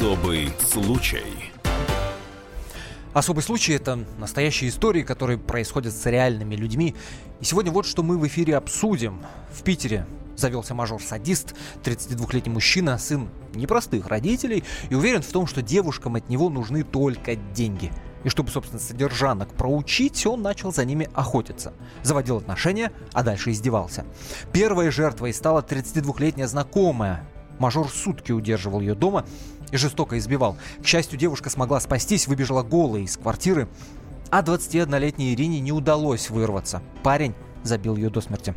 Особый случай. Особый случай – это настоящие истории, которые происходят с реальными людьми. И сегодня вот что мы в эфире обсудим. В Питере завелся мажор-садист, 32-летний мужчина, сын непростых родителей, и уверен в том, что девушкам от него нужны только деньги. И чтобы, собственно, содержанок проучить, он начал за ними охотиться. Заводил отношения, а дальше издевался. Первой жертвой стала 32-летняя знакомая. Мажор сутки удерживал ее дома и жестоко избивал. К счастью, девушка смогла спастись, выбежала голой из квартиры, а 21-летней Ирине не удалось вырваться. Парень забил ее до смерти.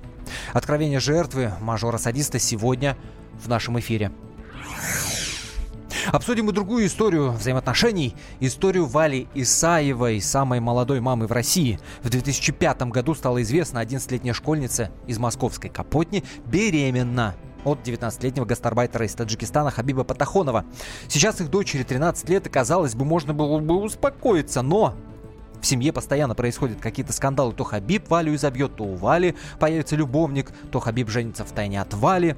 Откровение жертвы мажора-садиста сегодня в нашем эфире. Обсудим и другую историю взаимоотношений. Историю Вали Исаевой, самой молодой мамы в России. В 2005 году стало известно, 11-летняя школьница из московской Капотни беременна от 19-летнего гастарбайтера из Таджикистана Хабиба Патахонова. Сейчас их дочери 13 лет, и казалось бы, можно было бы успокоиться, но в семье постоянно происходят какие-то скандалы. То Хабиб Валю изобьет, то у Вали появится любовник, то Хабиб женится в тайне от Вали.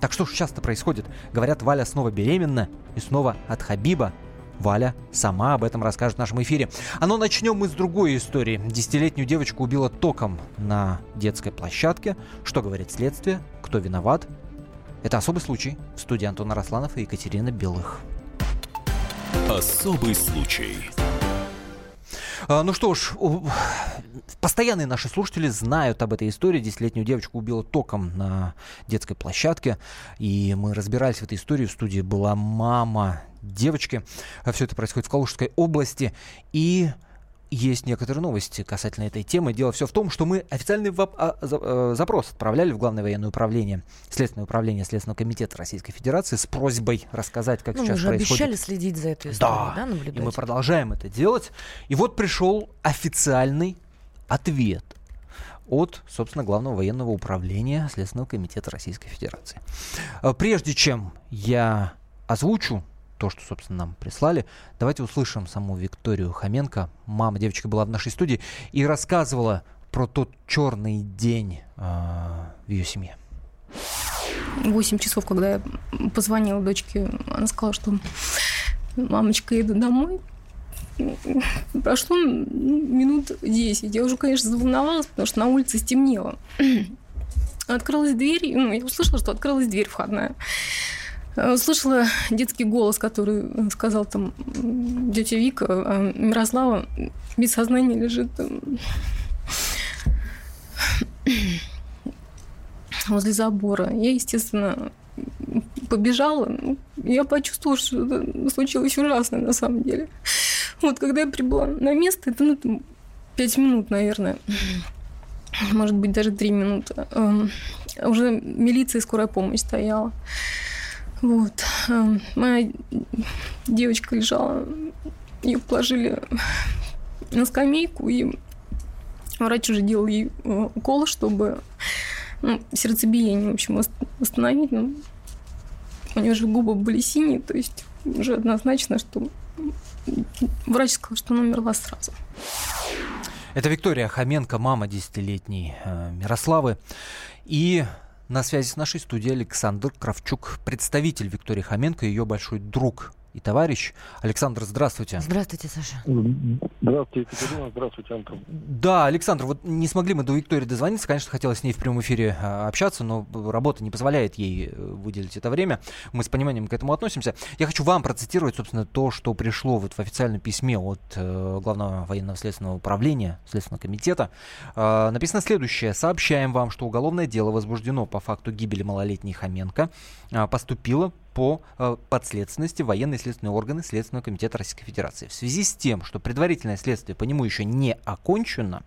Так что же часто происходит? Говорят, Валя снова беременна и снова от Хабиба. Валя сама об этом расскажет в нашем эфире. А но начнем мы с другой истории. Десятилетнюю девочку убило током на детской площадке. Что говорит следствие? Кто виноват? Это особый случай. В студии Антон Росланов и Екатерина Белых. Особый случай. А, ну что ж, постоянные наши слушатели знают об этой истории. Десятилетнюю девочку убило током на детской площадке. И мы разбирались в этой истории. В студии была мама девочки. Все это происходит в Калужской области. И есть некоторые новости касательно этой темы. Дело все в том, что мы официальный а, э, запрос отправляли в Главное военное управление, Следственное управление Следственного комитета Российской Федерации с просьбой рассказать, как ну, сейчас мы же происходит. обещали следить за эту историю, да, да, наблюдать? и мы продолжаем это делать. И вот пришел официальный ответ от, собственно, Главного военного управления Следственного комитета Российской Федерации. Э, Прежде чем я озвучу то, что, собственно, нам прислали. Давайте услышим саму Викторию Хоменко. Мама девочка была в нашей студии и рассказывала про тот черный день э, в ее семье. 8 часов, когда я позвонила дочке, она сказала, что мамочка, я иду домой. Прошло ну, минут 10. Я уже, конечно, заволновалась, потому что на улице стемнело. Открылась дверь, ну, я услышала, что открылась дверь входная. Услышала детский голос, который сказал там тетя Вика, а Мирослава без сознания лежит возле забора. Я, естественно, побежала. Я почувствовала, что это случилось ужасно на самом деле. Вот когда я прибыла на место, это ну, там, 5 минут, наверное. Может быть, даже 3 минуты. Уже милиция и скорая помощь стояла. Вот. Моя девочка лежала, ее положили на скамейку, и врач уже делал ей укол, чтобы ну, сердцебиение, в общем, восстановить. Ну, у нее же губы были синие, то есть уже однозначно, что врач сказал, что она умерла сразу. Это Виктория Хоменко, мама десятилетней э, Мирославы. И на связи с нашей студией Александр Кравчук, представитель Виктории Хоменко, ее большой друг и товарищ. Александр, здравствуйте. Здравствуйте, Саша. Здравствуйте, Екатерина. Здравствуйте, Антон. Да, Александр, вот не смогли мы до Виктории дозвониться. Конечно, хотелось с ней в прямом эфире а, общаться, но работа не позволяет ей э, выделить это время. Мы с пониманием к этому относимся. Я хочу вам процитировать, собственно, то, что пришло вот в официальном письме от э, Главного военного следственного управления, Следственного комитета. Э, написано следующее. Сообщаем вам, что уголовное дело возбуждено по факту гибели малолетней Хоменко. Э, поступило по э, подследственности военные следственные органы Следственного комитета Российской Федерации. В связи с тем, что предварительное следствие по нему еще не окончено,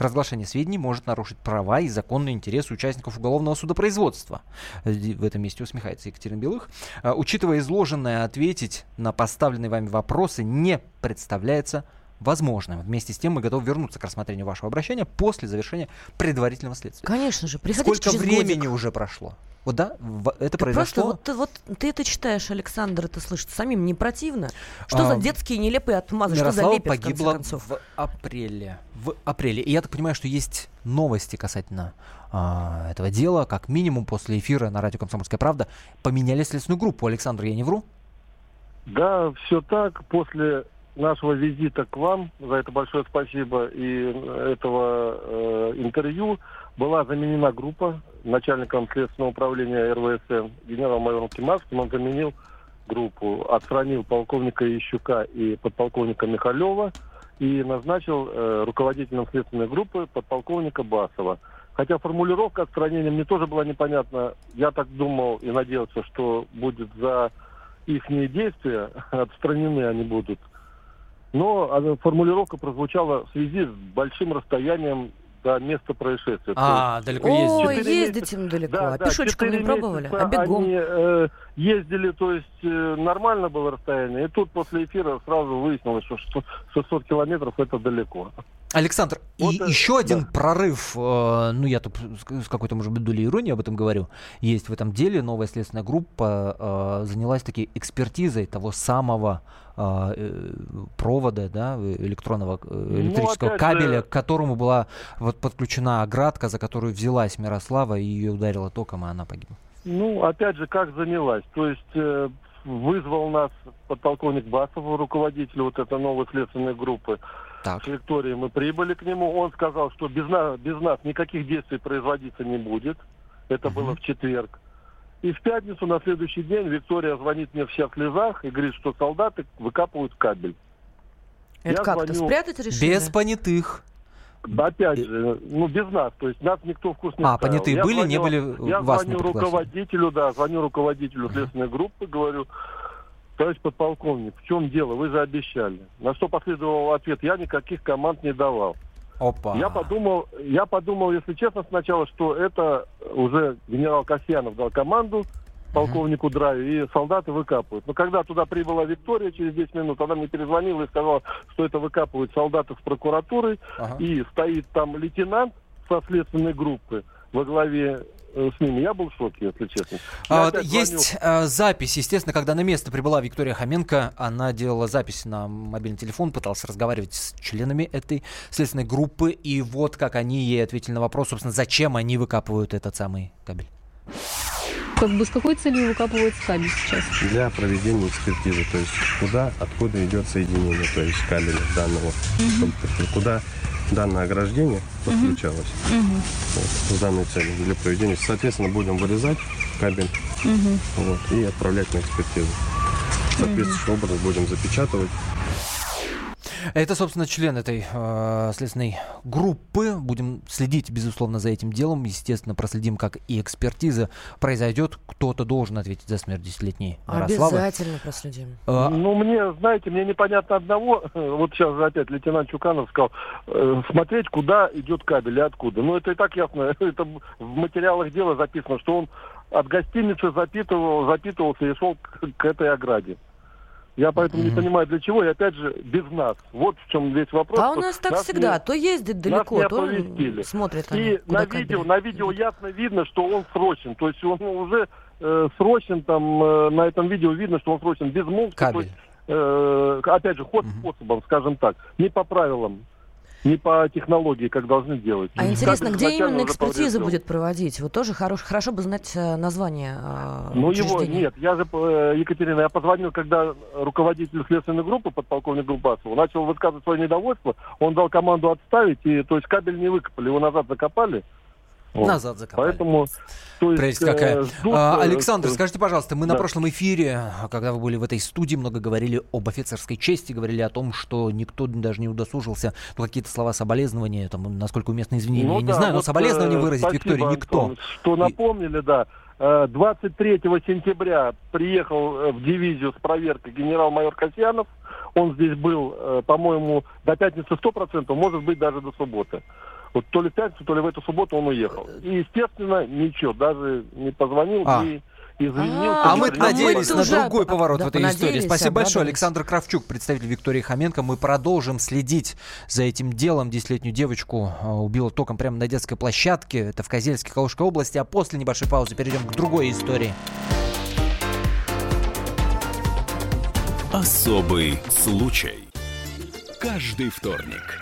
разглашение сведений может нарушить права и законные интересы участников уголовного судопроизводства. В этом месте усмехается Екатерина Белых. Э, Учитывая изложенное, ответить на поставленные вами вопросы не представляется. Вместе с тем мы готовы вернуться к рассмотрению вашего обращения после завершения предварительного следствия. Конечно же, приходите Сколько через времени годик. уже прошло? Вот да, это Ты произошло. Просто вот, ты- вот ты это читаешь, Александр, это слышит самим не противно. Что А, за детские нелепые отмазы, что за Мирослава лепет, в конце погибла концов? в апреле. В апреле. И я так понимаю, что есть новости касательно а, этого дела. Как минимум после эфира на радио «Комсомольская правда» поменяли следственную группу. Александр, я не вру? Да, все так. После нашего визита к вам, за это большое спасибо, и этого э, интервью была заменена группа начальником следственного управления РВСН генерал-майором Кимавским. Он заменил группу, отстранил полковника Ищука и подполковника Михалева и назначил э, руководителем следственной группы подполковника Басова. Хотя формулировка отстранения мне тоже была непонятна. Я так думал и надеялся, что будет за их действия отстранены они будут. Но а, формулировка прозвучала в связи с большим расстоянием до места происшествия. А, есть, далеко ездить. Ой, ездить им далеко. Да, а да, пешочком не пробовали? А бегом? Они э, ездили, то есть э, нормально было расстояние. И тут после эфира сразу выяснилось, что 600 километров это далеко. Александр, Вот и это- еще один да. прорыв, э, ну я тут с какой-то, может быть, долей иронии об этом говорю, есть в этом деле. Новая следственная группа э, занялась таки экспертизой того самого э, э, провода, да, э, электронного э, электрического опять кабеля, же- к которому была вот подключена оградка, за которую взялась Мирослава, и ее ударило током, и она погибла. Ну, опять же, как занялась. То есть э, вызвал нас подполковник Басов, руководитель вот этой новой следственной группы. Так. С Викторией мы прибыли к нему. Он сказал, что без нас, без нас никаких действий производиться не будет. Это Мгм. было в четверг. И в пятницу, на следующий день, Виктория звонит мне вся в слезах и говорит, что солдаты выкапывают кабель. Это я как-то звоню- спрятать решили? Без понятых. Опять же, ну, без нас. То есть нас никто в курс не А, ставил. понятые Я были, не звоню- были, Я вас не звоню руководителю, да, звоню руководителю следственной группы, говорю, товарищ подполковник, в чем дело? Вы же обещали. На что последовал ответ, я никаких команд не давал. Опа. Я подумал, я подумал, если честно, сначала, что это уже генерал Касьянов дал команду полковнику Драю, и солдаты выкапывают. Но когда туда прибыла Виктория через 10 минут, она мне перезвонила и сказала, что это выкапывают солдаты с прокуратурой, Ага. и стоит там лейтенант со следственной группы во главе э, с ними. Я был в шоке, если честно. А, Я есть э, запись, естественно, когда на место прибыла Виктория Хоменко, она делала запись на мобильный телефон, пыталась разговаривать с членами этой следственной группы, и вот как они ей ответили на вопрос, собственно, зачем они выкапывают этот самый кабель. Как бы с какой целью выкапывается кабель сейчас? для проведения экспертизы, то есть куда, откуда идет соединение, то есть кабеля данного, чтобы- куда данное ограждение подключалось вот, с данной целью для проведения. Соответственно, будем вырезать кабель вот, и отправлять на экспертизу. Соответствующим образом будем запечатывать. Это, собственно, член этой э, следственной группы. Будем следить, безусловно, за этим делом. Естественно, проследим, как и экспертиза произойдет. Кто-то должен ответить за смерть десятилетней Мирославы. Обязательно проследим. Э, Ну, мне, знаете, мне непонятно одного. Вот сейчас же опять лейтенант Чуканов сказал, э, смотреть, куда идет кабель и откуда. Ну, это и так ясно. Это в материалах дела записано, что он от гостиницы запитывал, запитывался и шел к, к этой ограде. Я поэтому не Мгм. понимаю, для чего, и опять же, без нас. Вот в чем весь вопрос. А у нас так нас всегда. не- То ездит нас далеко, не то оповестили. смотрит они, И на видео, на видео ясно видно, что он срочен. То есть он уже э, срочен, там э, на этом видео видно, что он срочен без. То есть, э, опять же, ход Мгм. способом, скажем так, не по правилам, не по технологии, как должны делать. А интересно, Как где именно поврежден. будет проводить? Вот тоже хорош, хорошо бы знать э, название э, Ну его нет, я же, э, Екатерина, я позвонил, когда руководитель следственной группы, подполковник Гулбасов, начал высказывать свое недовольство, он дал команду отставить, и то есть кабель не выкопали, его назад закопали. Вот. Назад закопали. Поэтому, то есть, Прелесть какая. э, ждут, А, э, Александр, э, скажите, пожалуйста, мы на да. прошлом эфире, когда вы были в этой студии, много говорили об офицерской чести, говорили о том, что никто даже не удосужился, ну, какие-то слова соболезнования, там, насколько уместно извинения, Ну я не да, знаю, но вот, соболезнования э, выразить спасибо, Виктории никто. Антон, что напомнили, да. Э, 23 сентября приехал в дивизию с проверкой генерал-майор Касьянов. Он здесь был, по-моему, до пятницы 100%, может быть, даже до субботы. Вот то ли в пятницу, то ли в эту субботу он уехал. И, естественно, ничего, даже не позвонил, А. не извинился. А А, мы не мы надеялись на другой по- поворот в этой истории. Спасибо большое. Александр Кравчук, представитель Виктории Хоменко. Мы продолжим следить за этим делом. Десятилетнюю девочку а, убило током прямо на детской площадке. Это в Козельске, Калужской области. А после небольшой паузы перейдем к другой истории. Особый случай. Каждый вторник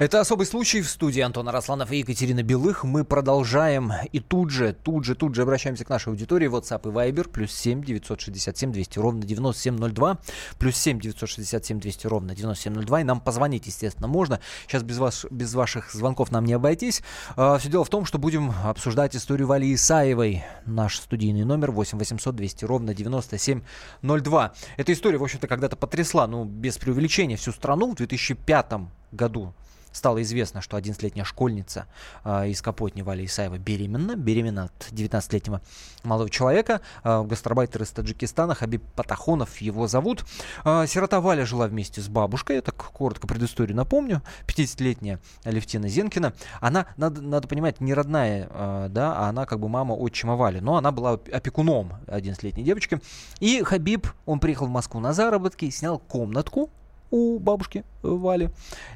Это особый случай в студии Антона Росланов и Екатерина Белых. Мы продолжаем и тут же, тут же, тут же обращаемся к нашей аудитории. WhatsApp и Viber. Плюс 7 967 200 ровно 9702. Плюс 7 967 200 ровно 9702. И нам позвонить, естественно, можно. Сейчас без, вас, без ваших звонков нам не обойтись. А, все дело в том, что будем обсуждать историю Вали Исаевой. Наш студийный номер 8 800 200 ровно 9702. Эта история, в общем-то, когда-то потрясла, ну, без преувеличения, всю страну в 2005 году стало известно, что 11-летняя школьница э, из Капотни Валя Исаева беременна, беременна от 19-летнего молодого человека, э, гастарбайтер из Таджикистана, Хабиб Патахонов его зовут. Э, сирота Валя жила вместе с бабушкой, я так коротко предысторию напомню, 50-летняя Левтина Зенкина. Она, надо, надо понимать, не родная, э, да, а она как бы мама отчима Вали, но она была опекуном 11-летней девочки. И Хабиб, он приехал в Москву на заработки, снял комнатку у бабушки э, Вали.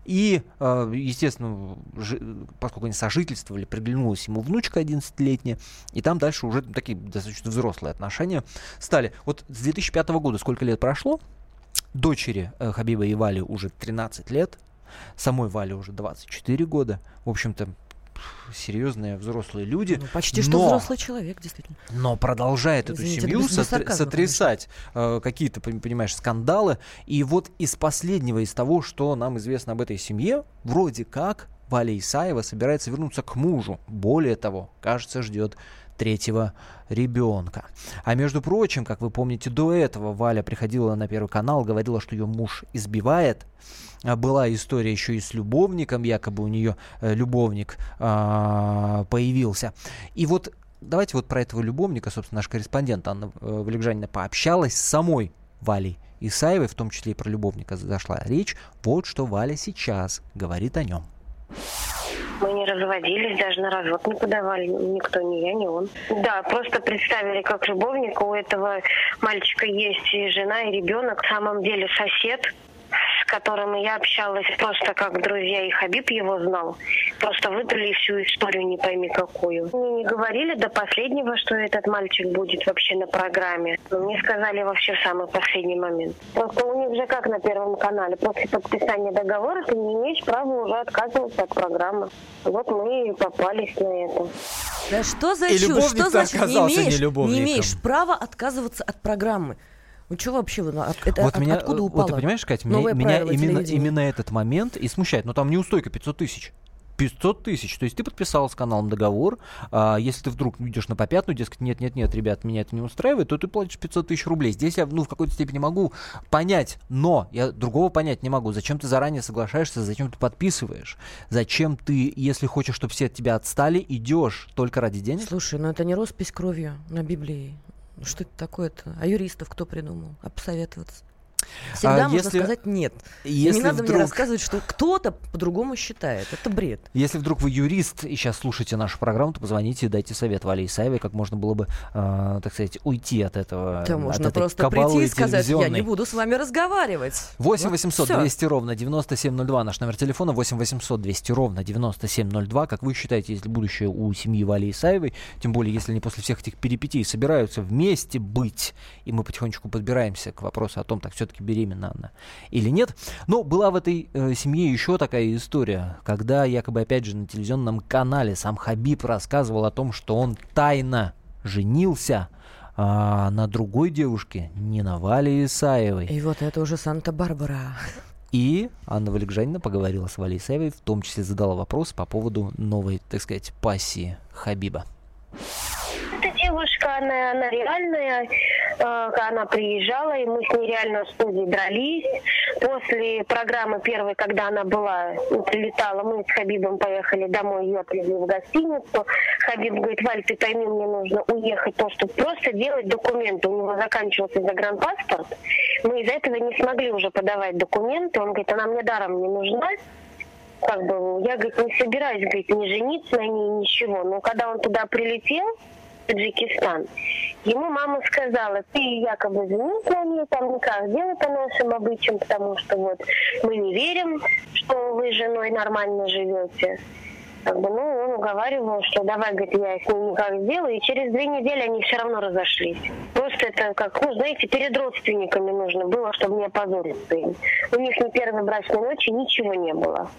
И, э, естественно, поскольку они сожительствовали, приглянулась ему внучка 11-летняя, и там дальше уже такие достаточно взрослые отношения стали. Вот с 2005 года сколько лет прошло? Дочери э, Хабиба и Вали уже 13 лет, самой Вали уже 24 года. В общем-то, серьезные взрослые люди. Ну, почти что взрослый человек, действительно. Но продолжает Извините, эту семью без, без сарказма, сотрясать э, какие-то, понимаешь, скандалы. И вот из последнего, из того, что нам известно об этой семье, вроде как Валя Исаева собирается вернуться к мужу. Более того, кажется, ждет третьего ребенка. А между прочим, как вы помните, до этого Валя приходила на Первый канал, говорила, что ее муж избивает. А была история еще и с любовником, якобы у нее э, любовник э, появился. И вот давайте вот про этого любовника, собственно, наш корреспондент Анна э, Валикжанина пообщалась с самой Валей Исаевой, в том числе и про любовника зашла речь. Вот что Валя сейчас говорит о нем. Мы не разводились, даже на развод не подавали. Никто, ни я, ни он. Да, просто представили как любовника. У этого мальчика есть и жена, и ребенок. На самом деле сосед которыми я общалась просто как друзья, и Хабиб его знал. Просто выдали всю историю не пойми какую. Мне не говорили до последнего, что этот мальчик будет вообще на программе. Но мне сказали вообще в самый последний момент. Просто у них же как на Первом канале. После подписания договора ты не имеешь права уже отказываться от программы. Вот мы и попались на это. Да что за и чушь? Что значит не имеешь, не имеешь права отказываться от программы? Ну что вообще, это вот от, меня, откуда упало? Вот ты понимаешь, Катя, меня, меня именно, именно этот момент и смущает. Но там неустойка 500 тысяч. 500 тысяч. То есть ты подписал с каналом договор, а если ты вдруг идешь на попятную, дескать, нет-нет-нет, ребят, меня это не устраивает, то ты платишь 500 тысяч рублей. Здесь я, ну, в какой-то степени могу понять, но я другого понять не могу. Зачем ты заранее соглашаешься, зачем ты подписываешь? Зачем ты, если хочешь, чтобы все от тебя отстали, идешь только ради денег? Слушай, ну это не роспись кровью на Библии. Ну, что это такое-то? А юристов кто придумал? А посоветоваться? Всегда а можно если, сказать нет. Если не надо вдруг... мне рассказывать, что кто-то по-другому считает. Это бред. Если вдруг вы юрист и сейчас слушаете нашу программу, то позвоните и дайте совет Вале Исаевой, как можно было бы, э, так сказать, уйти от этого. Да, от можно этой просто прийти и сказать, я не буду с вами разговаривать. 8 800 вот 200 ровно 9702 наш номер телефона. 8 800 200 ровно 9702. Как вы считаете, если будущее у семьи Вали Исаевой, тем более, если они после всех этих перипетий собираются вместе быть, и мы потихонечку подбираемся к вопросу о том, так все-таки беременна она или нет. Но была в этой э, семье еще такая история, когда якобы опять же на телевизионном канале сам Хабиб рассказывал о том, что он тайно женился а на другой девушке, не на Вале Исаевой. И вот это уже Санта-Барбара. И Анна Валикжанина поговорила с Валей Исаевой, в том числе задала вопрос по поводу новой, так сказать, пассии Хабиба. Девушка, она, она реальная, э, она приезжала, и мы с ней реально в студии дрались. После программы первой, когда она была, прилетала, мы с Хабибом поехали домой, ее отвезли в гостиницу. Хабиб говорит, Валь, ты пойми, мне нужно уехать, то, чтобы просто делать документы. У него заканчивался загранпаспорт. Мы из-за этого не смогли уже подавать документы. Он говорит, она мне даром не нужна как бы, я, говорит, не собираюсь, говорит, не жениться на ней, ничего. Но когда он туда прилетел, Таджикистан, ему мама сказала, ты якобы женись на ней, там никак делай по нашим обычаям, потому что вот мы не верим, что вы с женой нормально живете. Как бы, ну, он уговаривал, что давай, говорит, я с ним никак сделаю, и через две недели они все равно разошлись. Просто это как, ну, знаете, перед родственниками нужно было, чтобы не опозориться им. У них ни первой брачной ночи ничего не было.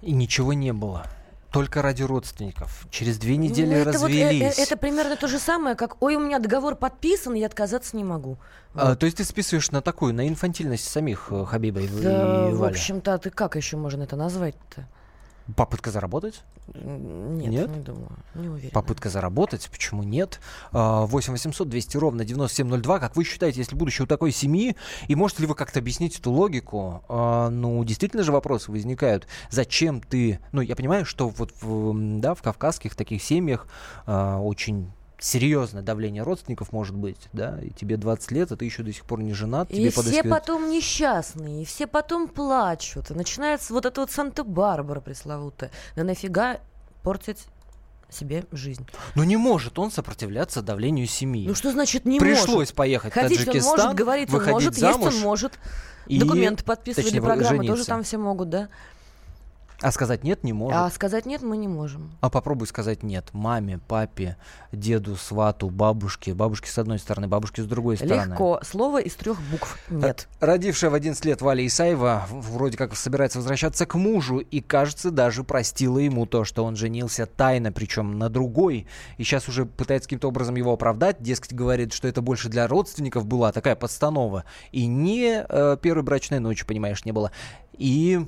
И ничего не было только ради родственников. Через две ну, недели ну, это развелись. Вот, это, это примерно то же самое, как «Ой, у меня договор подписан, я отказаться не могу». А, вот. А, то есть ты списываешь на такую, на инфантильность самих э, Хабиба и, да, и Валя? в общем-то, ты как еще можно это назвать-то? Попытка заработать? Нет, нет? не думаю, не уверен. Попытка заработать, почему нет? 8 800 200 ровно 9702. Как вы считаете, если будущее у такой семьи, и можете ли вы как-то объяснить эту логику? А, ну, действительно же вопросы возникают. Зачем ты... Ну, я понимаю, что вот в, да, в кавказских таких семьях а, очень серьезное давление родственников может быть, да, и тебе 20 лет, а ты еще до сих пор не женат. И тебе все потом несчастные, и все потом плачут, и начинается вот эта вот Санта-Барбара пресловутая. Да нафига портить себе жизнь. Но не может он сопротивляться давлению семьи. Ну что значит не Пришлось может? Пришлось поехать Ходить в Таджикистан, он может, говорить он может, замуж, есть он может. И... Документы подписывать Точнее, программы жениться. тоже там все могут, да? А сказать нет не может. А сказать нет мы не можем. А попробуй сказать нет маме, папе, деду, свату, бабушке. Бабушке с одной стороны, бабушке с другой стороны. Легко. Слово из трех букв нет. Родившая в 11 лет Валя Исаева вроде как собирается возвращаться к мужу и, кажется, даже простила ему то, что он женился тайно, причем на другой. И сейчас уже пытается каким-то образом его оправдать. Дескать, говорит, что это больше для родственников была такая подстанова. И не э, первой брачной ночи, понимаешь, не было. И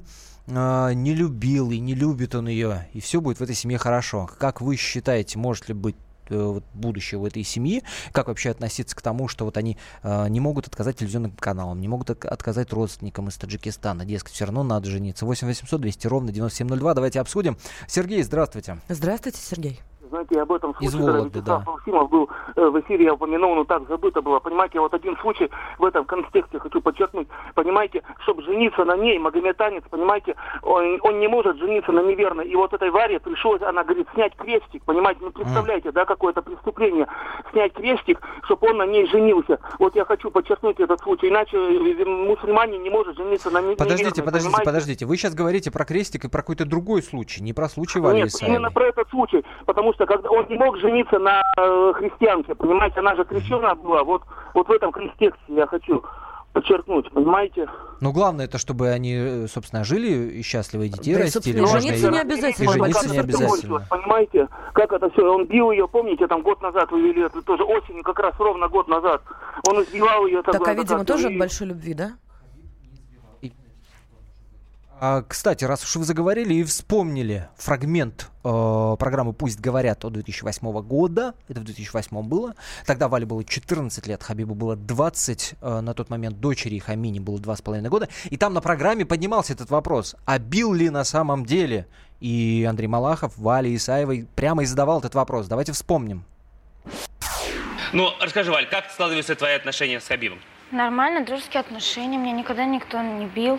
э, не любил и не любит он ее, и все будет в этой семье хорошо. Как вы считаете, может ли быть э, будущее в этой семьи, как вообще относиться к тому, что вот они э, не могут отказать телевизионным каналам, не могут отказать родственникам из Таджикистана, дескать, все равно надо жениться. 8 800 200 ровно 9702, давайте обсудим. Сергей, здравствуйте. Здравствуйте, Сергей знаете, об этом случае, Из когда Вячеслав да. Максимов был э, в эфире, я упомянул, но так забыто было. Понимаете, вот один случай в этом контексте хочу подчеркнуть. Понимаете, чтобы жениться на ней, магометанец, понимаете, он, он не может жениться на неверной. И вот этой Варе пришлось, она говорит, снять крестик, понимаете, ну представляете, mm. да, какое-то преступление, снять крестик, чтобы он на ней женился. Вот я хочу подчеркнуть этот случай, иначе э, мусульмане не может жениться на неверной. Подождите, подождите, понимаете? подождите. Вы сейчас говорите про крестик и про какой-то другой случай, не про случай Вали Нет, Исаевой. именно про этот случай, потому что что когда он не мог жениться на э, христианке, понимаете, она же крещена была. Вот, вот в этом контексте я хочу подчеркнуть, понимаете? Но главное это, чтобы они, э, собственно, жили и счастливо, и детей да, растили. И жениться не обязательно. И жениться не обязательно. Понимаете, как это все, он бил ее, помните, там год назад вывели, это тоже осенью, как раз ровно год назад. Он избивал ее. Так, а, видимо, тоже и... от большой любви, да? А, кстати, раз уж вы заговорили и вспомнили фрагмент э, программы «Пусть говорят» от 2008 года, это в 2008 было, тогда Вале было 14 лет, Хабибу было 20, э, на тот момент дочери Хамини было 2,5 года, и там на программе поднимался этот вопрос, а бил ли на самом деле? И Андрей Малахов, Валя Исаевой прямо и задавал этот вопрос. Давайте вспомним. Ну, расскажи, Валь, как складываются твои отношения с Хабибом? Нормально, дружеские отношения, меня никогда никто не бил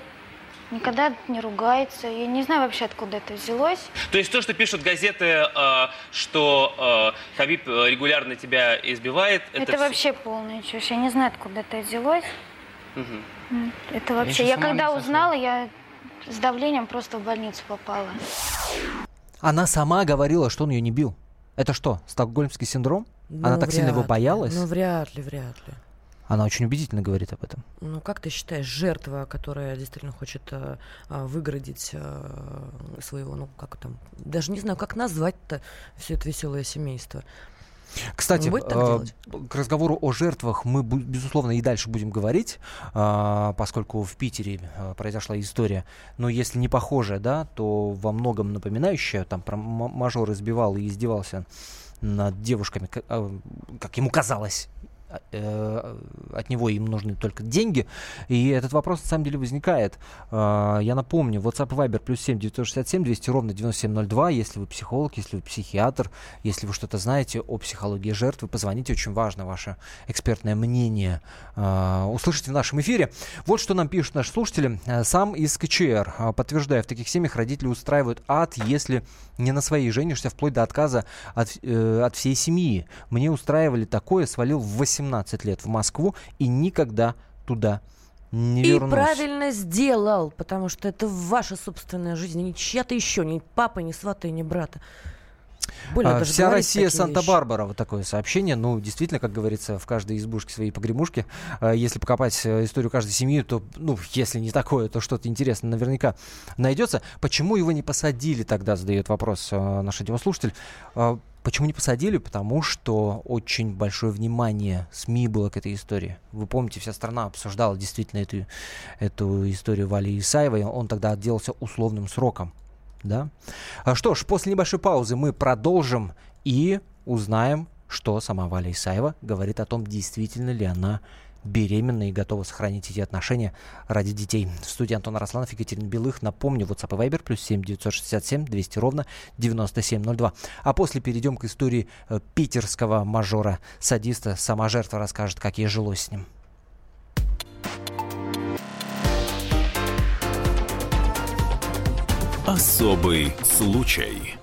никогда не ругается. Я не знаю вообще, откуда это взялось. То есть то, что пишут газеты, э, что э, Хабиб э, регулярно тебя избивает... Это, это вообще полная чушь. Я не знаю, откуда это взялось. Угу. Это вообще... Я, я когда узнала, я с давлением просто в больницу попала. Она сама говорила, что он ее не бил. Это что, стокгольмский синдром? Ну, Она так сильно его боялась? Ну, вряд ли, вряд ли. Она очень убедительно говорит об этом. Ну, как ты считаешь, жертва, которая действительно хочет э, а, выгородить э, своего, ну, как там, даже не знаю, как назвать-то все это веселое семейство. Кстати, э, к разговору о жертвах мы, безусловно, и дальше будем говорить, э, поскольку в Питере э, произошла история, но если не похожая, да, то во многом напоминающая, там про мажор избивал и издевался над девушками, как, а, как ему казалось, Э, от него им нужны только деньги. И этот вопрос на самом деле возникает. Э, я напомню, WhatsApp Viber плюс 7 967 200 ровно 9702. Если вы психолог, если вы психиатр, если вы что-то знаете о психологии жертвы, позвоните. Очень важно ваше экспертное мнение э, услышите в нашем эфире. Вот что нам пишут наши слушатели. Сам из КЧР, подтверждая, в таких семьях родители устраивают ад, если не на своей женишься, вплоть до отказа от, э, от всей семьи. Мне устраивали такое, свалил в 18 лет в Москву и никогда туда не вернусь. И правильно сделал, потому что это ваша собственная жизнь, не чья-то еще, ни папы, ни сваты, ни брата. Больно а, вся Россия Санта-Барбара, вот такое сообщение. Ну, действительно, как говорится, в каждой избушке своей погремушки. А, если покопать э, историю каждой семьи, то, ну, если не такое, то что-то интересное наверняка найдется. Почему его не посадили тогда, задает вопрос э, наш радиослушатель. Почему не посадили? Потому что очень большое внимание СМИ было к этой истории. Вы помните, вся страна обсуждала действительно эту, эту историю Вали Исаевой. Он тогда отделался условным сроком да? А что ж, после небольшой паузы мы продолжим и узнаем, что сама Валя Исаева говорит о том, действительно ли она беременна и готова сохранить эти отношения ради детей. В студии Антон Росланов, Екатерина Белых. Напомню, WhatsApp и Viber плюс 7 967 200 ровно 9702. А после перейдем к истории э, питерского мажора-садиста. Сама жертва расскажет, как ей жилось с ним. Особый случай.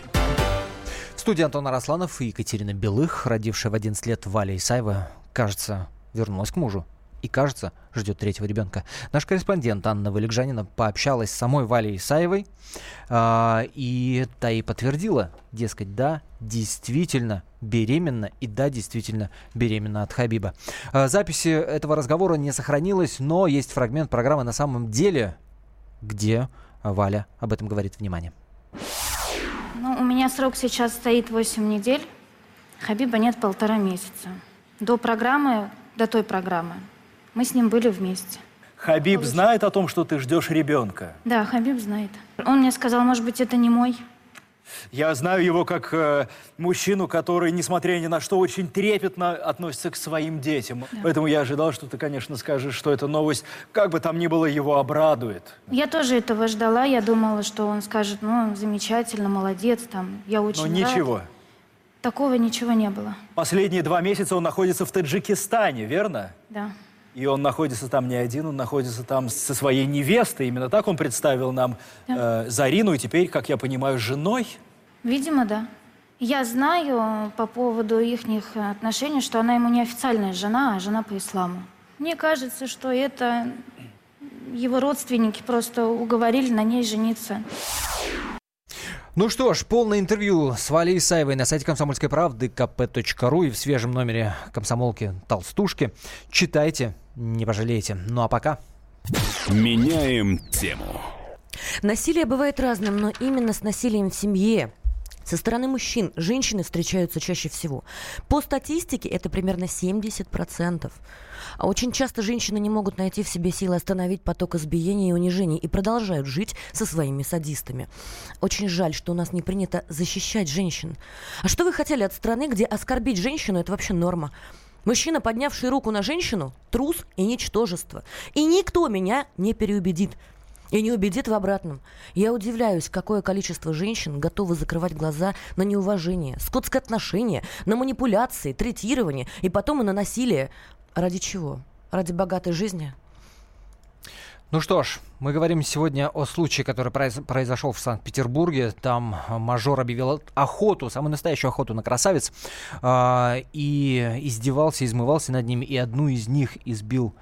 Студии Антон Арасланов и Екатерина Белых, родившая в 11 лет Валя Исаева, кажется, вернулась к мужу. И, кажется, ждет третьего ребенка. Наш корреспондент Анна Валикжанина пообщалась с самой Валей Исаевой, э, и та и подтвердила, дескать, да, действительно беременна, и да, действительно беременна от Хабиба. Э, записи этого разговора не сохранилось, но есть фрагмент программы на самом деле, где Валя об этом говорит. Внимание. Меня срок сейчас стоит 8 недель. Хабиба нет полтора месяца. До программы, до той программы, мы с ним были вместе. Хабиб знает о том, что ты ждешь ребенка? Да, Хабиб знает. Он мне сказал, может быть, это не мой. Я знаю его как э, мужчину, который, несмотря ни на что, очень трепетно относится к своим детям. Да. Поэтому я ожидал, что ты, конечно, скажешь, что эта новость, как бы там ни было, его обрадует. Я тоже этого ждала. Я думала, что он скажет, ну, замечательно, молодец, там, я очень Но рад. ничего. Такого ничего не было. Последние два месяца он находится в Таджикистане, верно? Да. И он находится там не один, он находится там со своей невестой. Именно так он представил нам да. э, Зарину, и теперь, как я понимаю, женой. Видимо, да. Я знаю по поводу их отношений, что она ему не официальная жена, а жена по исламу. Мне кажется, что это его родственники просто уговорили на ней жениться. Ну что ж, полное интервью с Валей Исаевой на сайте комсомольской правды kp.ru и в свежем номере комсомолки «Толстушки». Читайте, не пожалеете. Ну а пока. Меняем тему. Насилие бывает разным, но именно с насилием в семье со стороны мужчин женщины встречаются чаще всего. По статистике это примерно 70%. А очень часто женщины не могут найти в себе силы остановить поток избиений и унижений и продолжают жить со своими садистами. Очень жаль, что у нас не принято защищать женщин. А что вы хотели от страны, где оскорбить женщину – это вообще норма? Мужчина, поднявший руку на женщину, трус и ничтожество. И никто меня не переубедит и не убедит в обратном. Я удивляюсь, какое количество женщин готовы закрывать глаза на неуважение, скотское отношение, на манипуляции, третирование и потом и на насилие. Ради чего? Ради богатой жизни? Ну что ж, мы говорим сегодня о случае, который произошел в Санкт-Петербурге. Там мажор объявил охоту, самую настоящую охоту на красавиц, э, и издевался, измывался над ними, и одну из них избил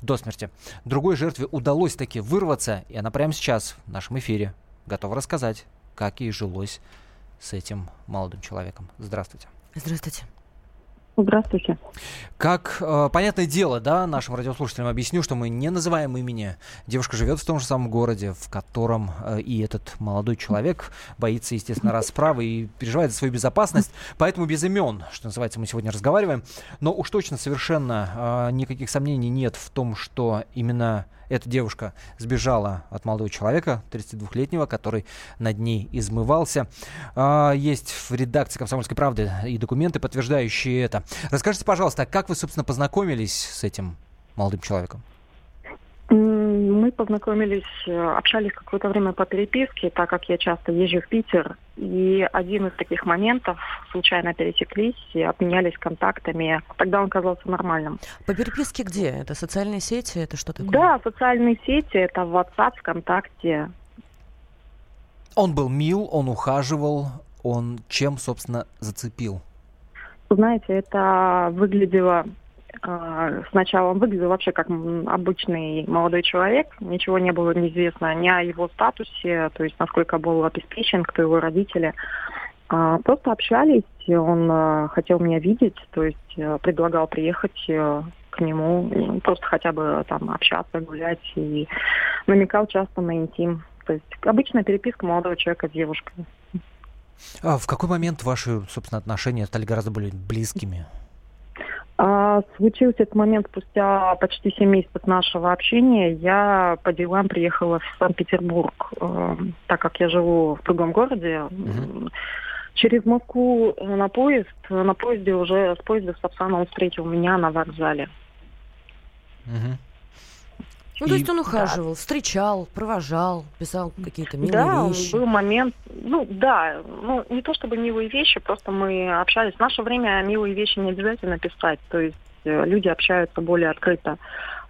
до смерти. Другой жертве удалось таки вырваться, и она прямо сейчас в нашем эфире готова рассказать, как ей жилось с этим молодым человеком. Здравствуйте. Здравствуйте. Здравствуйте. Как, э, понятное дело, да, нашим радиослушателям объясню, что мы не называем имени. Девушка живет в том же самом городе, в котором э, и этот молодой человек боится, естественно, расправы и переживает за свою безопасность. Поэтому без имен, что называется, мы сегодня разговариваем. Но уж точно совершенно э, никаких сомнений нет в том, что именно эта девушка сбежала от молодого человека, 32-летнего, который над ней измывался. А, есть в редакции «Комсомольской правды» и документы, подтверждающие это. Расскажите, пожалуйста, а как вы, собственно, познакомились с этим молодым человеком? Мы познакомились, э, общались какое-то время по переписке, так как я часто езжу в Питер. И один из таких моментов случайно пересеклись и обменялись контактами. Тогда он казался нормальным. По переписке где? Это социальные сети? Это что такое? Да, социальные сети. Это WhatsApp, ВКонтакте. Он был мил, он ухаживал. Он чем, собственно, зацепил? Знаете, это выглядело сначала он выглядел вообще как обычный молодой человек, ничего не было неизвестно ни о его статусе, то есть насколько был обеспечен, кто его родители. А, просто общались, он а, хотел меня видеть, то есть предлагал приехать э, к нему, просто хотя бы там общаться, гулять, и намекал часто на интим. То есть обычная переписка молодого человека с девушкой. А в какой момент ваши, собственно, отношения стали гораздо более близкими? А, случился этот момент спустя почти 7 месяцев нашего общения. Я по делам приехала в Санкт-Петербург, э, так как я живу в другом городе. Угу. Через Москву на поезд, на поезде уже с поезда Сапсана он встретил меня на вокзале. Угу. Ну, и... то есть он ухаживал, да. встречал, провожал, писал какие-то милые да, вещи. Да, был момент, ну, да, ну, не то чтобы милые вещи, просто мы общались. В наше время милые вещи не обязательно писать, то есть э, люди общаются более открыто.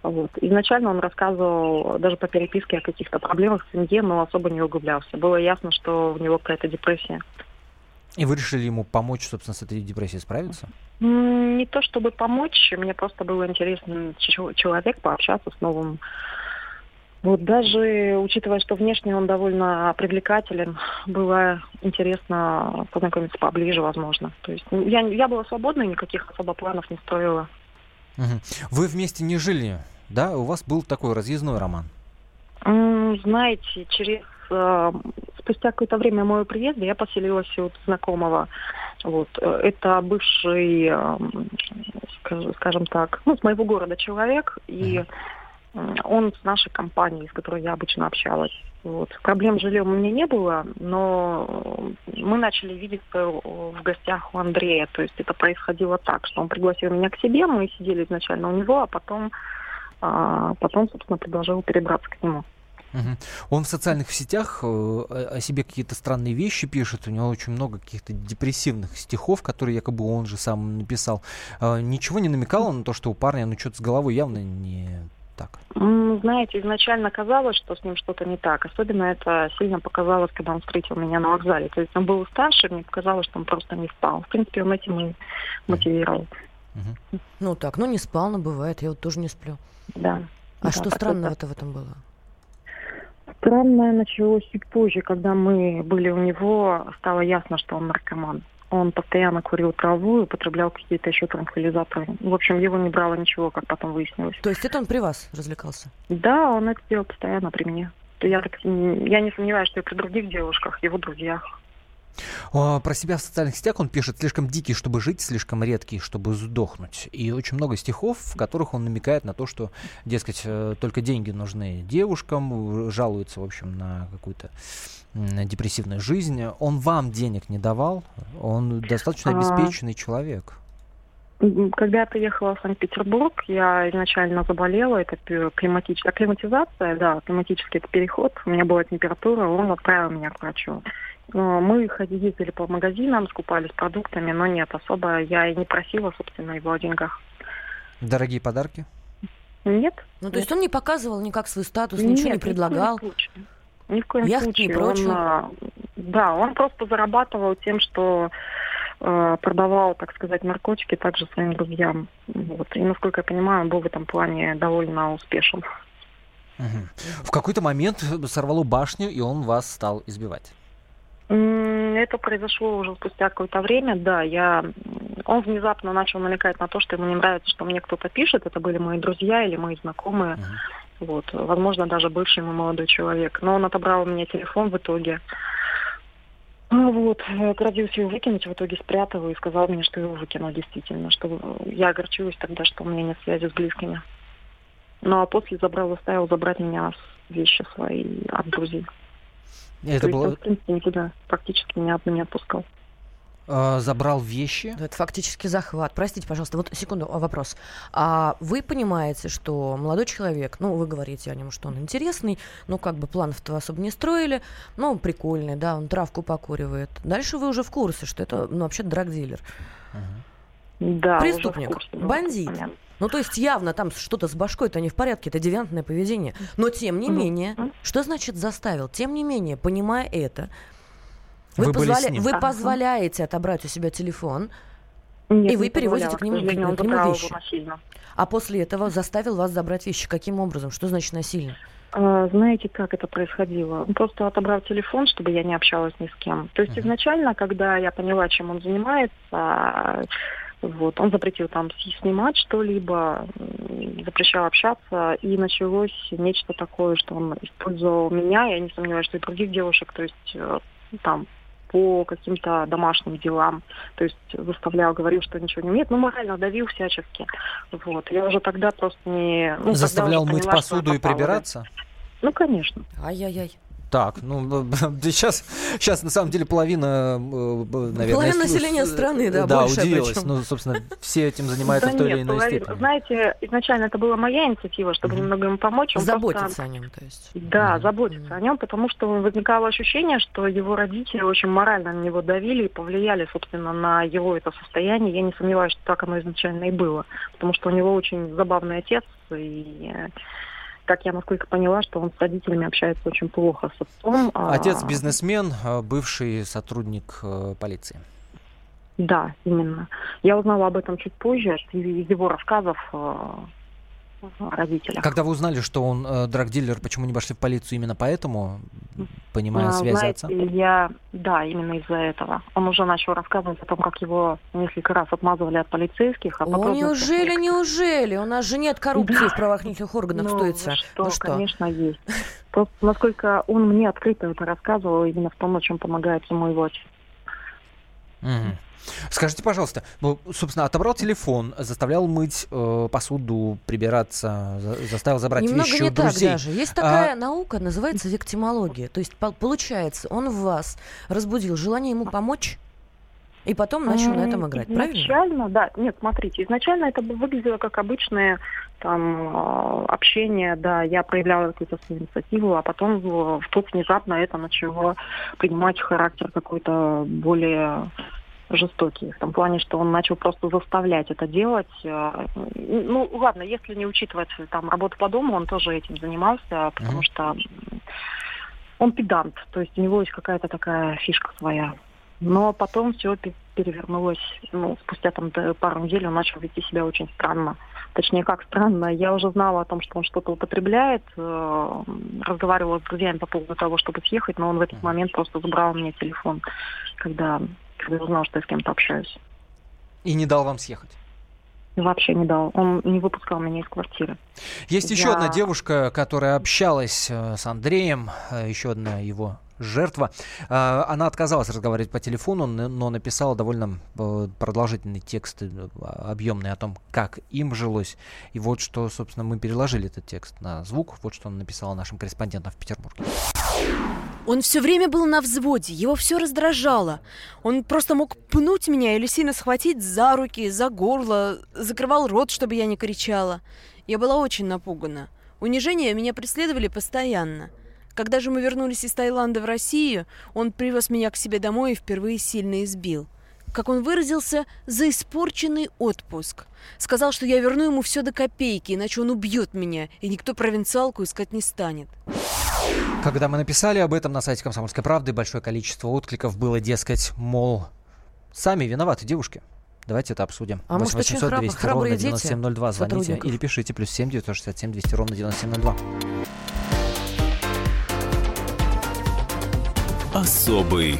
Вот. Изначально он рассказывал даже по переписке о каких-то проблемах в семье, но особо не углублялся. Было ясно, что у него какая-то депрессия. И вы решили ему помочь, собственно, с этой депрессией справиться? Не то чтобы помочь, мне просто было интересно человек пообщаться с новым. Вот даже учитывая, что внешне он довольно привлекателен, было интересно познакомиться поближе, возможно. То есть я, я была свободна, никаких особо планов не строила. Вы вместе не жили, да? У вас был такой разъездной роман? Знаете, через э, спустя какое-то время моего приезда я поселилась у знакомого. Вот. Э, это бывший, э, скажем так, ну, с моего города человек, и он с нашей компанией, с которой я обычно общалась. Вот. Проблем с жильем у меня не было, но мы начали видеться в гостях у Андрея. То есть это происходило так, что он пригласил меня к себе, мы сидели изначально у него, а потом, а потом собственно, предложил перебраться к нему. Он в социальных сетях э, о себе какие-то странные вещи пишет. У него очень много каких-то депрессивных стихов, которые якобы он же сам написал. А, ничего не намекало на то, что у парня ну что-то с головой явно не так? Знаете, изначально казалось, что с ним что-то не так. Особенно это сильно показалось, когда он встретил меня на вокзале. То есть он был старше, мне показалось, что он просто не спал. В принципе, он этим и мотивировал. Ну так, ну не спал, но бывает. Я вот тоже не сплю. Да. А да, что странного-то в этом было? Странное началось чуть позже, когда мы были у него, стало ясно, что он наркоман. Он постоянно курил траву и употреблял какие-то еще транквилизаторы. В общем, его не брало ничего, как потом выяснилось. То есть это он при вас развлекался? Да, он это делал постоянно при мне. Я, так, я не сомневаюсь, что и при других девушках, его друзьях. Про себя в социальных сетях он пишет слишком дикий, чтобы жить, слишком редкий, чтобы сдохнуть. И очень много стихов, в которых он намекает на то, что, дескать, э, только деньги нужны девушкам, жалуется, в общем, на какую-то депрессивную жизнь. Он вам денег не давал, он достаточно а. обеспеченный а... человек. Когда я приехала в Санкт-Петербург, я изначально заболела, это климатическая акклиматизация, да, климатический переход, у меня была температура, он отправил меня к врачу. Мы ездили по магазинам, скупались продуктами, но нет, особо я и не просила, собственно, его о деньгах. Дорогие подарки? Нет. Ну, то есть он не показывал никак свой статус, нет, ничего не предлагал? Ни в коем Яхт случае. Он, а, да, он просто зарабатывал тем, что э, продавал, так сказать, наркотики также своим друзьям. Вот. И, насколько я понимаю, он был в этом плане довольно успешен. Угу. В какой-то момент сорвало башню, и он вас стал избивать. Это произошло уже спустя какое-то время, да, я... Он внезапно начал намекать на то, что ему не нравится, что мне кто-то пишет, это были мои друзья или мои знакомые, uh-huh. вот, возможно, даже бывший мой молодой человек. Но он отобрал у меня телефон в итоге, ну вот, грозился его выкинуть, в итоге спрятал и сказал мне, что его выкинул действительно, что я огорчилась тогда, что у меня нет связи с близкими. Ну а после забрал, заставил забрать меня вещи свои от друзей. Это То было... есть он, в принципе, никуда практически меня одну не отпускал. А, забрал вещи. Это фактически захват. Простите, пожалуйста, вот секунду, а, вопрос. А вы понимаете, что молодой человек, ну, вы говорите о нем, что он интересный, ну, как бы планов-то особо не строили, ну, он прикольный, да, он травку покуривает. Дальше вы уже в курсе, что это, ну, вообще драгдилер. Угу. Да, Преступник, курсе, бандит. Понятно. Ну, то есть явно там что-то с башкой-то не в порядке, это девиантное поведение. Но тем не менее, что значит заставил? Тем не менее, понимая это, вы, вы, позволя... вы позволяете отобрать у себя телефон, нет, и вы перевозите к нему, к нему вещи. А после этого заставил вас забрать вещи. Каким образом? Что значит насильно? А, знаете, как это происходило? Он просто отобрал телефон, чтобы я не общалась ни с кем. То есть изначально, когда я поняла, чем он занимается, вот, он запретил там снимать что-либо, запрещал общаться, и началось нечто такое, что он использовал меня, я не сомневаюсь, что и других девушек, то есть э, там по каким-то домашним делам. То есть заставлял, говорил, что ничего не умеет, но морально давил всячески. Вот. Я уже тогда просто не... Ну, Заставлял мыть поняла, посуду и прибираться? Ну, конечно. Ай-яй-яй. Так, ну сейчас, сейчас на самом деле половина, э, наверное, половина населения страны, да, да, больше удивилась. Причем. Ну, собственно, все этим занимаются да в той нет, или иной степени. Знаете, изначально это была моя инициатива, чтобы mm-hmm. немного ему помочь. Он заботиться просто... о нем, то есть. Да, mm-hmm. заботиться о нем, потому что возникало ощущение, что его родители очень морально на него давили и повлияли, собственно, на его это состояние. Я не сомневаюсь, что так оно изначально и было, потому что у него очень забавный отец и как я насколько поняла, что он с родителями общается очень плохо с отцом. А Отец бизнесмен, а, бывший сотрудник э, полиции. Да, именно. Я узнала об этом чуть позже из его рассказов э, родителях. Когда вы узнали, что он э, драгдилер, почему не пошли в полицию именно поэтому, понимая а, связь Знаете, отца? Я, да, именно из-за этого. Он уже начал рассказывать о том, как его несколько раз отмазывали от полицейских. А о, неужели, неужели? У нас же нет коррупции да. в правоохранительных органах, ну, стоится. Что, ну что, конечно, есть. Просто насколько он мне открыто это рассказывал, именно в том, о чем помогает ему его отец. Скажите, пожалуйста, ну, собственно, отобрал телефон, заставлял мыть э, посуду, прибираться, за, заставил забрать Немного вещи не у друзей. Так даже. Есть такая а... наука, называется виктимология. То есть, получается, он в вас разбудил желание ему помочь, и потом начал на этом играть, изначально, правильно? да. Нет, смотрите, изначально это выглядело как обычное там а, общение, да, я проявляла какую-то свою инициативу, а потом вдруг внезапно это начало принимать характер какой-то более жестокий, в том плане, что он начал просто заставлять это делать. Э, ну, ладно, если не учитывать там работу по дому, он тоже этим занимался, потому mm-hmm. что он педант, то есть у него есть какая-то такая фишка своя. Но потом все перевернулось, ну, спустя там пару недель он начал вести себя очень странно. Точнее, как странно, я уже знала о том, что он что-то употребляет, э, разговаривала с друзьями по поводу того, чтобы съехать, но он в этот момент просто забрал у меня телефон, когда когда узнал, что я с кем-то общаюсь. И не дал вам съехать? Вообще не дал. Он не выпускал меня из квартиры. Есть Я... еще одна девушка, которая общалась э, с Андреем, э, еще одна его жертва. Э, она отказалась разговаривать по телефону, но написала довольно продолжительный текст, объемный о том, как им жилось. И вот что, собственно, мы переложили этот текст на звук. Вот что она написала нашим корреспондентам в Петербурге. Он все время был на взводе, его все раздражало. Он просто мог пнуть меня или сильно схватить за руки, за горло, закрывал рот, чтобы я не кричала. Я была очень напугана. Унижения меня преследовали постоянно. Когда же мы вернулись из Таиланда в Россию, он привез меня к себе домой и впервые сильно избил. Как он выразился, за испорченный отпуск. Сказал, что я верну ему все до копейки, иначе он убьет меня, и никто провинциалку искать не станет. Когда мы написали об этом на сайте «Комсомольской правды», большое количество откликов было, дескать, мол, сами виноваты девушки. Давайте это обсудим. А 8 800 храб... 200 ровно 9702. Звоните или пишите. Плюс 7 967 200 ровно 9702. Особый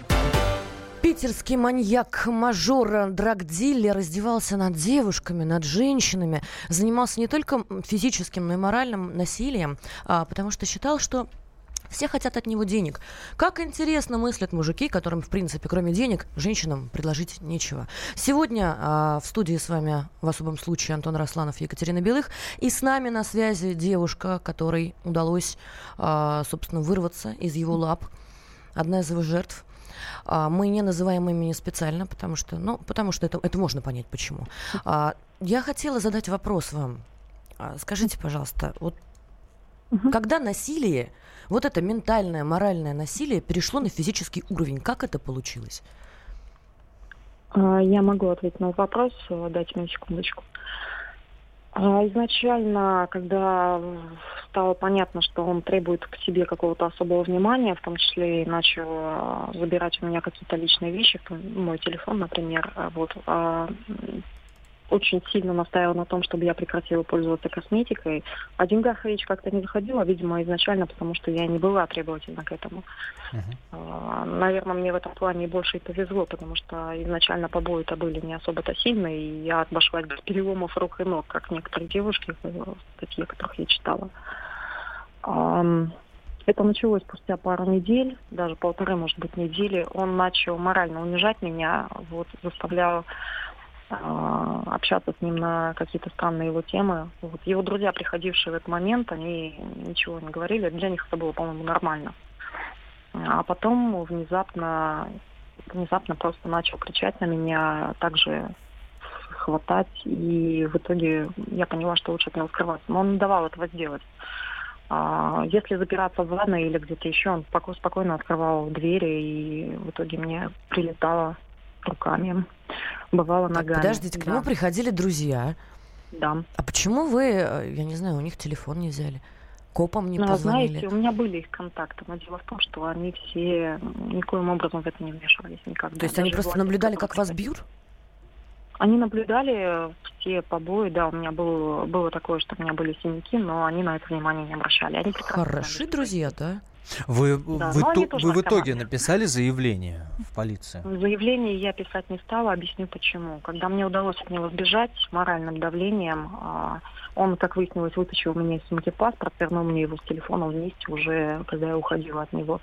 Питерский маньяк-мажор, драгдиллер раздевался над девушками, над женщинами, занимался не только физическим, но и моральным насилием, а, потому что считал, что все хотят от него денег. Как интересно мыслят мужики, которым, в принципе, кроме денег, женщинам предложить нечего. Сегодня а, в студии с вами в особом случае Антон Росланов и Екатерина Белых. И с нами на связи девушка, которой удалось, а, собственно, вырваться из его лап. Одна из его жертв. А, мы не называем имени специально, потому что, ну, потому что это, это можно понять, почему. А, я хотела задать вопрос вам. А, скажите, пожалуйста, вот когда насилие, вот это ментальное, моральное насилие перешло на физический уровень, как это получилось? Я могу ответить на вопрос, дайте мне секундочку. А, изначально, когда стало понятно, что он требует к себе какого-то особого внимания, в том числе и начал а, забирать у меня какие-то личные вещи, мой телефон, например, а, вот, очень сильно настаивал на том, чтобы я прекратила пользоваться косметикой. О деньгах речь как-то не заходила, видимо, изначально, потому что я не была требовательна к этому. Uh-huh. Наверное, мне в этом плане больше и повезло, потому что изначально побои-то были не особо-то сильные, и я обошлась без переломов рук и ног, как некоторые девушки, такие, которых я читала. Это началось спустя пару недель, даже полторы, может быть, недели. Он начал морально унижать меня, вот, заставлял а, общаться с ним на какие-то странные его темы. Вот его друзья, приходившие в этот момент, они ничего не говорили. Для них это было, по-моему, нормально. А потом внезапно, внезапно просто начал кричать на меня, также хватать, и в итоге я поняла, что лучше от него скрываться. Но он не давал этого сделать. А, если запираться в ванной или где-то еще, он спокойно открывал двери, и в итоге мне прилетало руками, бывало так, ногами. Подождите, к да. нему приходили друзья. Да. А почему вы, э, я не знаю, у них телефон не взяли? Копам не ну, позвонили? Знаете, у меня были их контакты, но дело в том, что они все никоим образом в это не вмешивались никогда. То есть они просто наблюдали, как вас бьют? Они наблюдали все побои, да, у меня было, было такое, что у меня были синяки, но они на это внимание не обращали. Они Хороши друзья, да? Вы, да, вы, то, вы в итоге написали заявление в полицию? Заявление я писать не стала, объясню почему. Когда мне удалось от него сбежать моральным давлением, а, он, как выяснилось, вытащил у меня из сумки паспорт, вернул мне его с телефоном вместе уже, когда я уходила от него.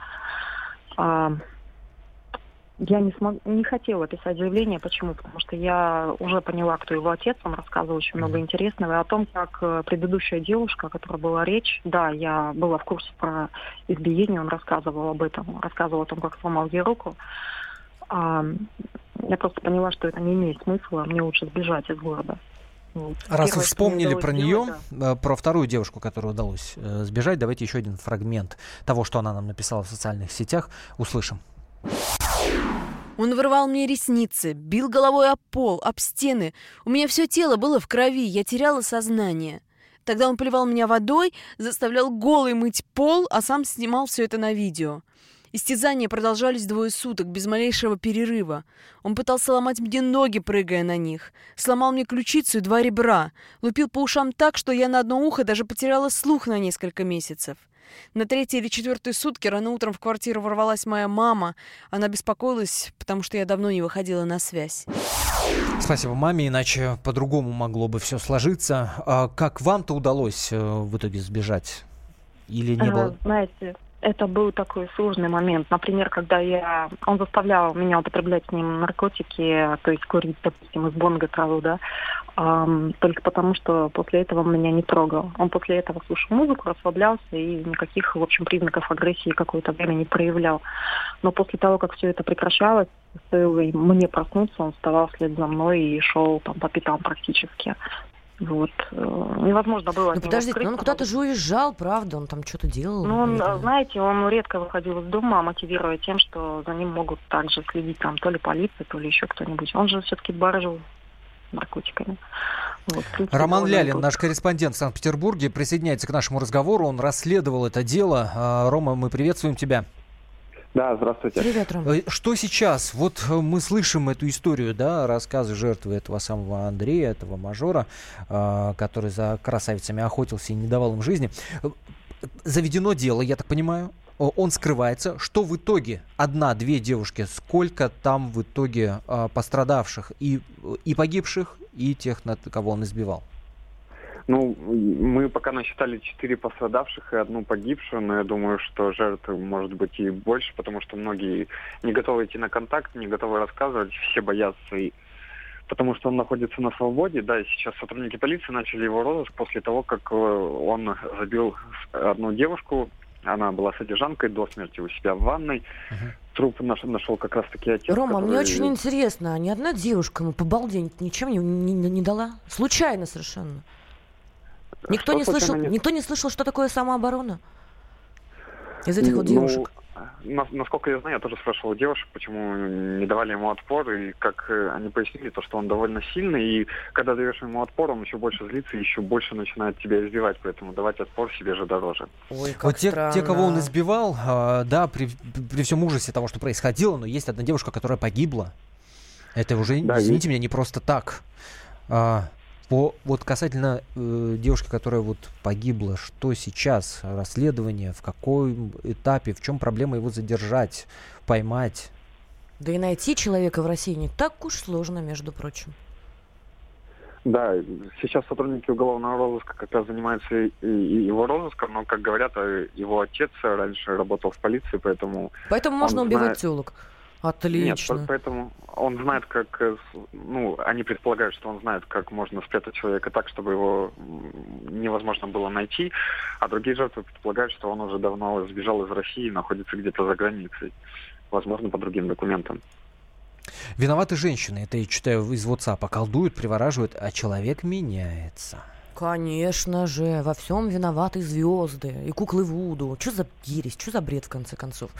А, я не, смог, не хотела писать заявление. Почему? Потому что я уже поняла, кто его отец. Он рассказывал очень много интересного. И о том, как э, предыдущая девушка, о которой была речь, да, я была в курсе про избиение, он рассказывал об этом. Рассказывал о том, как сломал ей руку. А, я просто поняла, что это не имеет смысла. Мне лучше сбежать из города. Вот. Раз Первое, вы вспомнили про нее, да. Э, про вторую девушку, которую удалось э, сбежать, давайте еще один фрагмент того, что она нам написала в социальных сетях, услышим. Он вырвал мне ресницы, бил головой об пол, об стены. У меня все тело было в крови, я теряла сознание. Тогда он поливал меня водой, заставлял голый мыть пол, а сам снимал все это на видео. Истязания продолжались двое суток, без малейшего перерыва. Он пытался ломать мне ноги, прыгая на них. Сломал мне ключицу и два ребра. Лупил по ушам так, что я на одно ухо даже потеряла слух на несколько месяцев. На третьи или четвертые сутки рано утром в квартиру ворвалась моя мама. Она беспокоилась, потому что я давно не выходила на связь. Спасибо маме, иначе по-другому могло бы все сложиться. А как вам-то удалось э, в итоге сбежать? Или не было? Знаете, это был такой сложный момент. Например, когда я... Он заставлял меня употреблять с ним наркотики, то есть курить, допустим, из бонга траву, да, эм, только потому, что после этого он меня не трогал. Он после этого слушал музыку, расслаблялся и никаких, в общем, признаков агрессии какое-то время не проявлял. Но после того, как все это прекращалось, стоило мне проснуться, он вставал вслед за мной и шел там по пятам практически. Вот. Э, невозможно было. Ну, подождите, он куда-то же уезжал, правда? Он там что-то делал? Ну, он, знаете, он редко выходил из дома, мотивируя тем, что за ним могут также следить там то ли полиция, то ли еще кто-нибудь. Он же все-таки баржил наркотиками. Вот, Роман Лялин, наш корреспондент в Санкт-Петербурге, присоединяется к нашему разговору. Он расследовал это дело. А, Рома, мы приветствуем тебя. Да, здравствуйте. Привет, Ром. Э, что сейчас? Вот э, мы слышим эту историю, да, рассказы жертвы этого самого Андрея, этого мажора, э, который за красавицами охотился и не давал им жизни. Заведено дело, я так понимаю. Он скрывается. Что в итоге? Одна-две девушки. Сколько там в итоге пострадавших и, и погибших, и тех, над кого он избивал? Ну, мы пока насчитали четыре пострадавших и одну погибшую, но я думаю, что жертв может быть и больше, потому что многие не готовы идти на контакт, не готовы рассказывать, все боятся и потому что он находится на свободе, да, и сейчас сотрудники полиции начали его розыск после того, как э, он забил одну девушку, она была содержанкой до смерти у себя в ванной. Uh-huh. Труп наш, нашел как раз-таки отец. Рома, который... мне очень интересно, а ни одна девушка ему по балде ничем не, не, не дала? Случайно совершенно. Никто не слышал, не... никто не слышал, что такое самооборона? Из этих вот девушек? Ну, насколько я знаю, я тоже спрашивал девушек, почему не давали ему отпор, и как э, они пояснили, то, что он довольно сильный, и когда даешь ему отпор, он еще больше злится и еще больше начинает тебя избивать, поэтому давать отпор себе же дороже. Ой, как вот те, те, кого он избивал, э, да, при, при всем ужасе того, что происходило, но есть одна девушка, которая погибла. Это уже, да, извините и... меня, не просто так. А, по, вот касательно э, девушки, которая вот погибла, что сейчас расследование, в каком этапе, в чем проблема его задержать, поймать? Да и найти человека в России не так уж сложно, между прочим. Да, сейчас сотрудники уголовного розыска как раз занимаются и, и его розыском, но, как говорят, э, его отец раньше работал в полиции, поэтому... Поэтому можно убивать знает... телок. Отлично. Нет, поэтому он знает, как, э, ну, они предполагают, что он знает, как можно спрятать человека так, чтобы его невозможно было найти, а другие жертвы предполагают, что он уже давно сбежал из России и находится где-то за границей, возможно, по другим документам. Виноваты женщины, это я читаю из WhatsApp, колдуют, привораживают, а человек меняется. Конечно же, во всем виноваты звезды и куклы Вуду. Что за ересь, что за бред, в конце концов?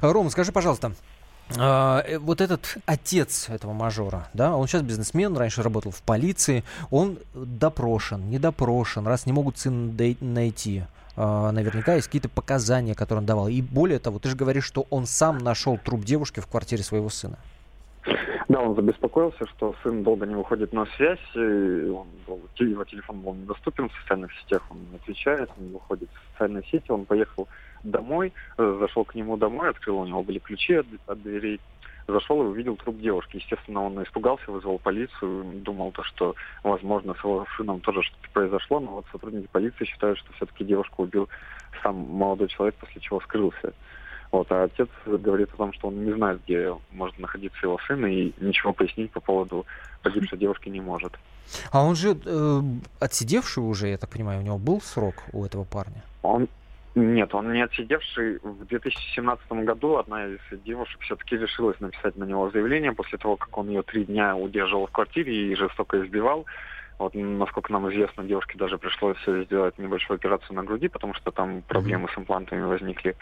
Рома, скажи, пожалуйста, а, э, вот этот отец этого мажора, да, он сейчас бизнесмен, раньше работал в полиции, он допрошен, не допрошен, раз не могут сына найти. Uh, наверняка есть какие-то показания, которые он давал. И более того, ты же говоришь, что он сам нашел труп девушки в квартире своего сына. Да, он забеспокоился, что сын долго не выходит на связь, и он, его телефон был недоступен в социальных сетях, он не отвечает, он выходит в социальные сети, он поехал домой, зашел к нему домой, открыл, у него были ключи от, от дверей, зашел и увидел труп девушки. Естественно, он испугался, вызвал полицию, думал, то, что, возможно, с его сыном тоже что-то произошло, но вот сотрудники полиции считают, что все-таки девушку убил сам молодой человек, после чего скрылся. Вот, а отец говорит о том, что он не знает, где может находиться его сын, и ничего пояснить по поводу погибшей девушки не может. А он же э, отсидевший уже, я так понимаю, у него был срок у этого парня? Он, нет, он не отсидевший. В 2017 году одна из девушек все-таки решилась написать на него заявление после того, как он ее три дня удерживал в квартире и жестоко избивал. Вот, насколько нам известно, девушке даже пришлось сделать небольшую операцию на груди, потому что там проблемы с имплантами возникли.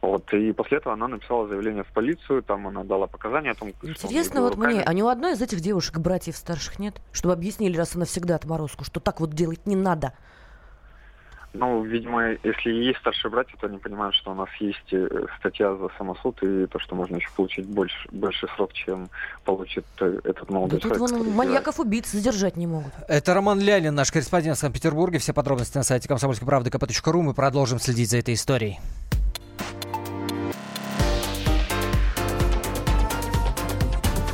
Вот, и после этого она написала заявление в полицию, там она дала показания о том, Интересно вот руками. мне, а ни у одной из этих девушек братьев старших нет? Чтобы объяснили раз и навсегда отморозку, что так вот делать не надо. Ну, видимо, если есть старшие братья, то они понимают, что у нас есть э, статья за самосуд и то, что можно еще получить больше, больше срок, чем получит э, этот молодой да человек. Тут вон маньяков убийц задержать не могут. Это Роман Лялин, наш корреспондент в Санкт-Петербурге. Все подробности на сайте комсомольской правды kp.ru. Мы продолжим следить за этой историей.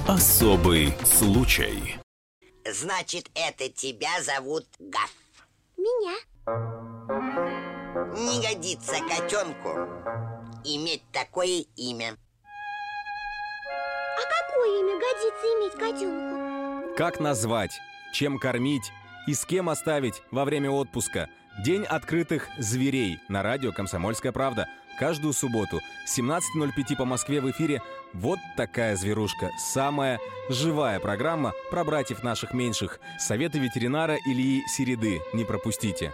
Особый случай. Значит, это тебя зовут Гав. Меня. Не годится котенку иметь такое имя. А какое имя годится иметь котенку? Как назвать, чем кормить и с кем оставить во время отпуска? День открытых зверей на радио «Комсомольская правда». Каждую субботу 17.05 по Москве в эфире «Вот такая зверушка». Самая живая программа про братьев наших меньших. Советы ветеринара Ильи Середы. Не пропустите.